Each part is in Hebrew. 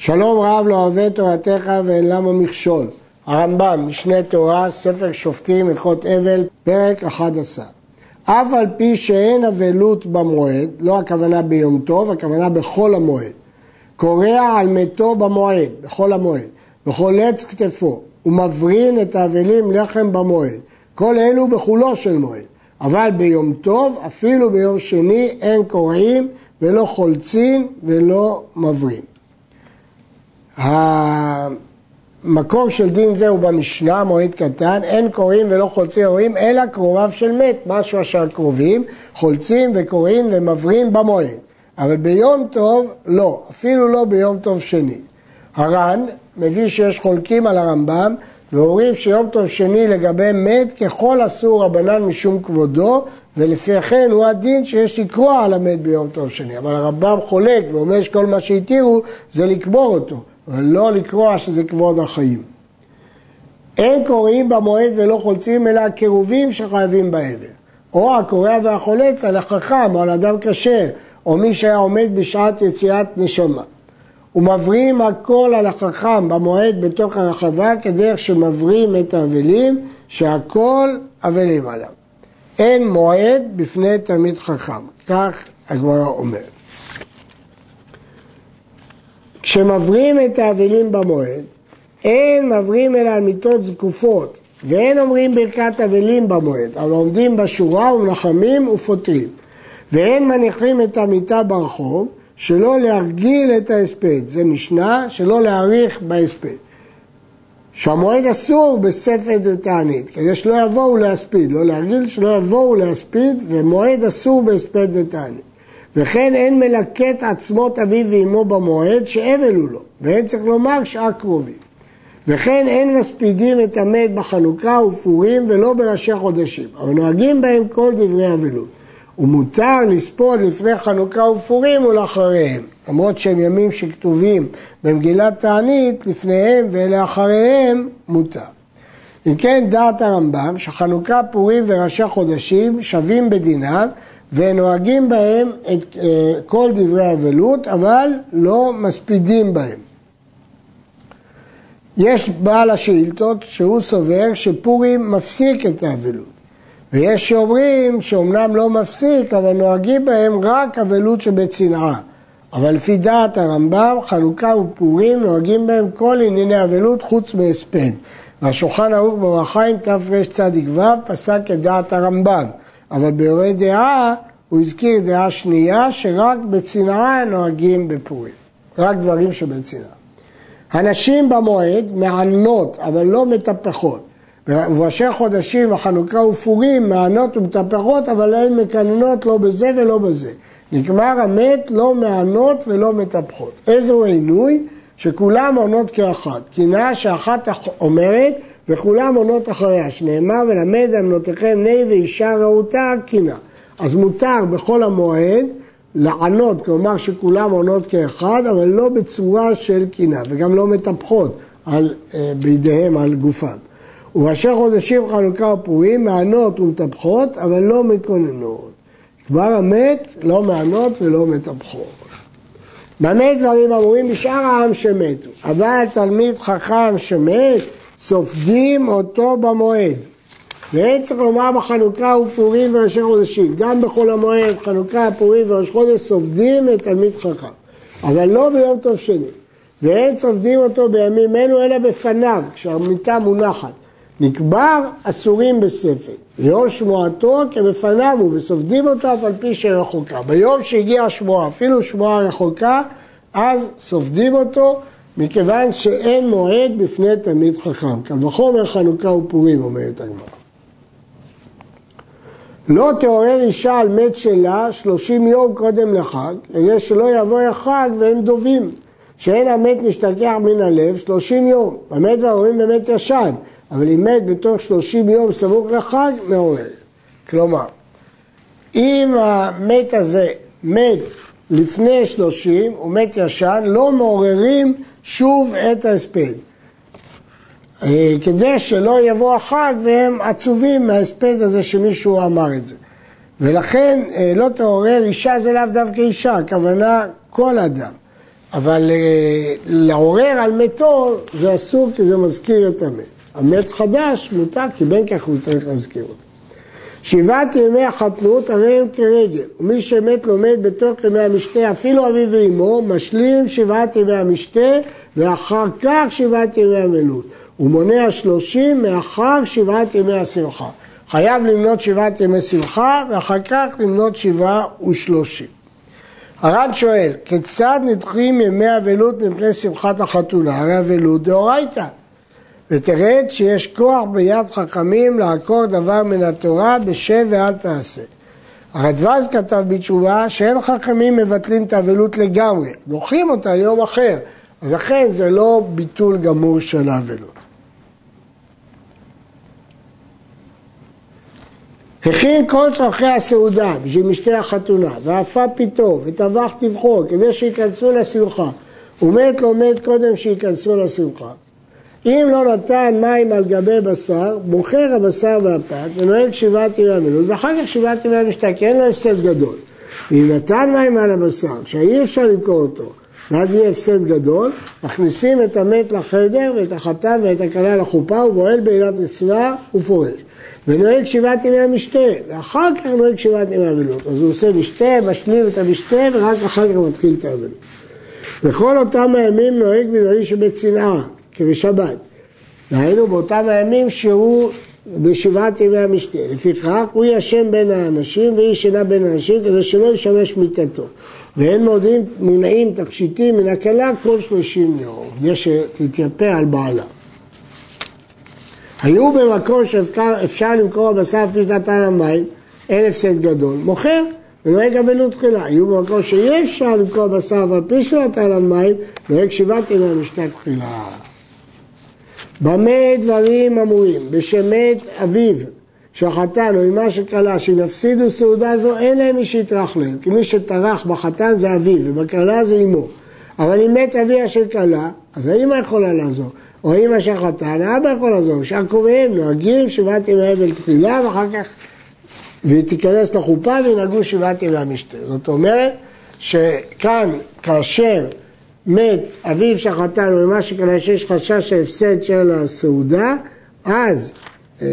שלום רב לא אוהב תורתך ואין למה מכשול. הרמב"ם, משנה תורה, ספר שופטים, הלכות אבל, פרק 11. אף על פי שאין אבלות במועד, לא הכוונה ביום טוב, הכוונה בכל המועד. קורע על מתו במועד, בכל המועד, וחולץ כתפו, ומברין את האבלים לחם במועד. כל אלו בחולו של מועד. אבל ביום טוב, אפילו ביום שני, אין קורעים ולא חולצין ולא מברין. המקור של דין זה הוא במשנה, מועד קטן, אין קוראים ולא חולצים ורואים, אלא קרוביו של מת, משהו אשר קרובים, חולצים וקוראים ומברים במועד. אבל ביום טוב, לא, אפילו לא ביום טוב שני. הר"ן מביא שיש חולקים על הרמב"ם ואומרים שיום טוב שני לגבי מת ככל אסור רבנן משום כבודו ולפי כן הוא הדין שיש לקרוע על המת ביום טוב שני. אבל הרמב"ם חולק ואומר שכל מה שהתירו זה לקבור אותו. אבל לא לקרוע שזה כבוד החיים. אין קוראים במועד ולא חולצים אלא הקירובים שחייבים באבל. או הקורע והחולץ על החכם או על אדם כשר, או מי שהיה עומד בשעת יציאת נשמה. ומבריאים הכל על החכם במועד בתוך הרחבה כדרך שמבריאים את האבלים, שהכל אבלים עליו. אין מועד בפני תלמיד חכם, כך הגמרא אומרת. כשמברים את האבלים במועד, אין מברים אלא על מיטות זקופות, ואין אומרים ברכת אבלים במועד, אבל עומדים בשורה ומנחמים ופותרים. ואין מניחים את המיטה ברחוב, שלא להרגיל את ההספד. זה משנה, שלא להאריך בהספד. שהמועד אסור בספד ותענית, כדי שלא יבואו להספיד, לא להרגיל שלא יבואו להספיד, ומועד אסור בהספד ותענית. וכן אין מלקט עצמות אביו ואמו במועד שאבל הוא לו, ואין צריך לומר שעה קרובים. וכן אין מספידים את המת בחנוכה ופורים ולא בראשי חודשים, אבל נוהגים בהם כל דברי אבלות. ומותר לספוד לפני חנוכה ופורים ולאחריהם, למרות שהם ימים שכתובים במגילת תענית, לפניהם ולאחריהם מותר. אם כן, דעת הרמב"ם שחנוכה, פורים וראשי חודשים שווים בדינם ונוהגים בהם את אה, כל דברי אבלות, אבל לא מספידים בהם. יש בעל השאילתות שהוא סובר שפורים מפסיק את האבלות. ויש שאומרים שאומנם לא מפסיק, אבל נוהגים בהם רק אבלות שבצנעה. אבל לפי דעת הרמב"ם, חנוכה ופורים נוהגים בהם כל ענייני אבלות חוץ מהספד. והשולחן ערוך באורח חיים תרצ"ו פסק את דעת הרמב"ם. אבל ביורי דעה הוא הזכיר דעה שנייה שרק בצנעה נוהגים בפורים. רק דברים שבצנעה. הנשים במועד מענות אבל לא מטפחות. ובראשי חודשים החנוכה ופורים מענות ומטפחות אבל הן מקננות לא בזה ולא בזה. נגמר המת לא מענות ולא מטפחות. איזו עינוי? שכולם עונות כאחת. קינה שאחת אומרת וכולם עונות אחריה, שנאמר ולמד אמנותיכם נהי ואישה רהוטה קינה. אז מותר בכל המועד לענות, כלומר שכולם עונות כאחד, אבל לא בצורה של קינה, וגם לא מטפחות על, אה, בידיהם על גופם. ובאשר חודשים חנוכה ופורים מענות ומטפחות, אבל לא מקוננות. כבר המת לא מענות ולא מטפחות. במה דברים אמורים בשאר העם שמתו? אבל תלמיד חכם שמת, סופגים אותו במועד. ואין צריך לומר בחנוכה ופורים וראשי חודשים. גם בחול המועד, חנוכה, פורים וראש חודש סופדים את תלמיד חכם. אבל לא ביום טוב שני. ואין סופדים אותו בימים אלו אלא בפניו, כשהמיטה מונחת. נקבר אסורים בספר. ביום שמועתו כבפניו הוא, וסופדים אותו אף על פי שרחוקה. ביום שהגיעה השמועה, אפילו שמועה רחוקה, אז סופדים אותו מכיוון שאין מועד בפני תלמיד חכם. קל וחומר חנוכה ופורים, אומרת הגמרא. לא תעורר אישה על מת שלה שלושים יום קודם לחג, כדי שלא יבוא החג ואין דובים, שאין המת משתכח מן הלב שלושים יום. המת וההורים באמת ישן, אבל אם מת בתוך שלושים יום סמוך לחג, מעורר. כלומר, אם המת הזה מת לפני שלושים, הוא מת ישן, לא מעוררים שוב את ההספד. אה, כדי שלא יבוא החג והם עצובים מההספד הזה שמישהו אמר את זה. ולכן אה, לא תעורר אישה זה לאו דווקא אישה, הכוונה כל אדם. אבל אה, לעורר על מתו זה אסור כי זה מזכיר את המת. המת חדש מותר כי בין כך הוא צריך להזכיר אותו. שבעת ימי החתנות הרי הם כרגל, ומי שמת לומד בתוך ימי המשתה, אפילו אביו ואמו, משלים שבעת ימי המשתה, ואחר כך שבעת ימי המלות. הוא מונע שלושים מאחר שבעת ימי השמחה. חייב למנות שבעת ימי שמחה, ואחר כך למנות שבעה ושלושים. הר"ן שואל, כיצד נדחים ימי אבלות מפני שמחת החתונה? הרי אבלות דאורייתא. ותרד שיש כוח ביד חכמים לעקור דבר מן התורה בשב ואל תעשה. הרדווז כתב בתשובה שאין חכמים מבטלים את האבלות לגמרי, דוחים אותה ליום אחר, אז לכן זה לא ביטול גמור של האבלות. הכין כל צורכי הסעודה בשביל משתה החתונה, ואפה פיתו, וטבח טבחו, כדי שייכנסו לשמחה. ומת לא מת קודם שייכנסו לשמחה. אם לא נתן מים על גבי בשר, בוחר הבשר והפת ונוהג שבעת ימי המילול, ואחר כך שבעת ימי אין לו הפסד גדול. ואם נתן מים על הבשר, שאי אפשר למכור אותו, ואז יהיה הפסד גדול, מכניסים את המת לחדר ואת החתן ואת הכלה לחופה, ובועל בעילת מצווה ופורש. ונוהג שבעת ימי המשתה, ואחר כך נוהג שבעת ימי המילוט. אז הוא עושה משתה, משלים את המשתה, ורק אחר כך מתחיל את המילוט. וכל אותם הימים נוהג בדברים שבצנעה, כבשבת. דהיינו באותם הימים שהוא בשבעת ימי המשתה. לפיכך הוא ישן בין האנשים והיא ישנה בין האנשים כדי שלא ישמש מיתתו. ואין מודיעים, מונעים תכשיטים מן הכלה כל שלושים יום, כדי שתתייפה על בעלה. היו במקום שאפשר למכור בשר לפי שנתן המים, אין הפסד גדול, מוכר ונוהג אבלות תחילה. היו במקום שאי אפשר למכור בשר ועל פי שנתן המים, נוהג שבעת ימי משתה תחילה. במה דברים אמורים? בשמת אביו שהחתן או אמה של כלה שאם יפסידו סעודה זו אין להם מי שיטרח להם כי מי שטרח בחתן זה אביו ובכלה זה אמו אבל אם מת אביה של כלה אז האמא יכולה לעזור או אמא של חתן, האבא יכול לעזור, שאר קרוביהם נוהגים שבעת ימי אבל תחילה ואחר כך והיא תיכנס לחופה וינהגו שבעת ימי המשתה. זאת אומרת שכאן כאשר מת אביו של חתן או אמא שכנראה שיש חשש ההפסד של הסעודה, אז אה,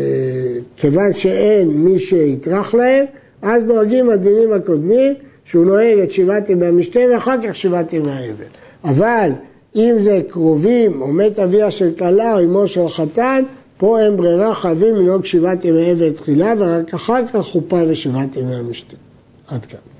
כיוון שאין מי שיטרח להם, אז נוהגים הדינים הקודמים שהוא נוהג את שבעת ימי המשתה ואחר כך שבעת ימי האבל. אבל אם זה קרובים או מת אביה של כלה או אמו של חתן, פה אין ברירה, חייבים לנהוג שבעת ימי אבל תחילה ורק אחר כך חופה ושבעת ימי המשתה. עד כאן.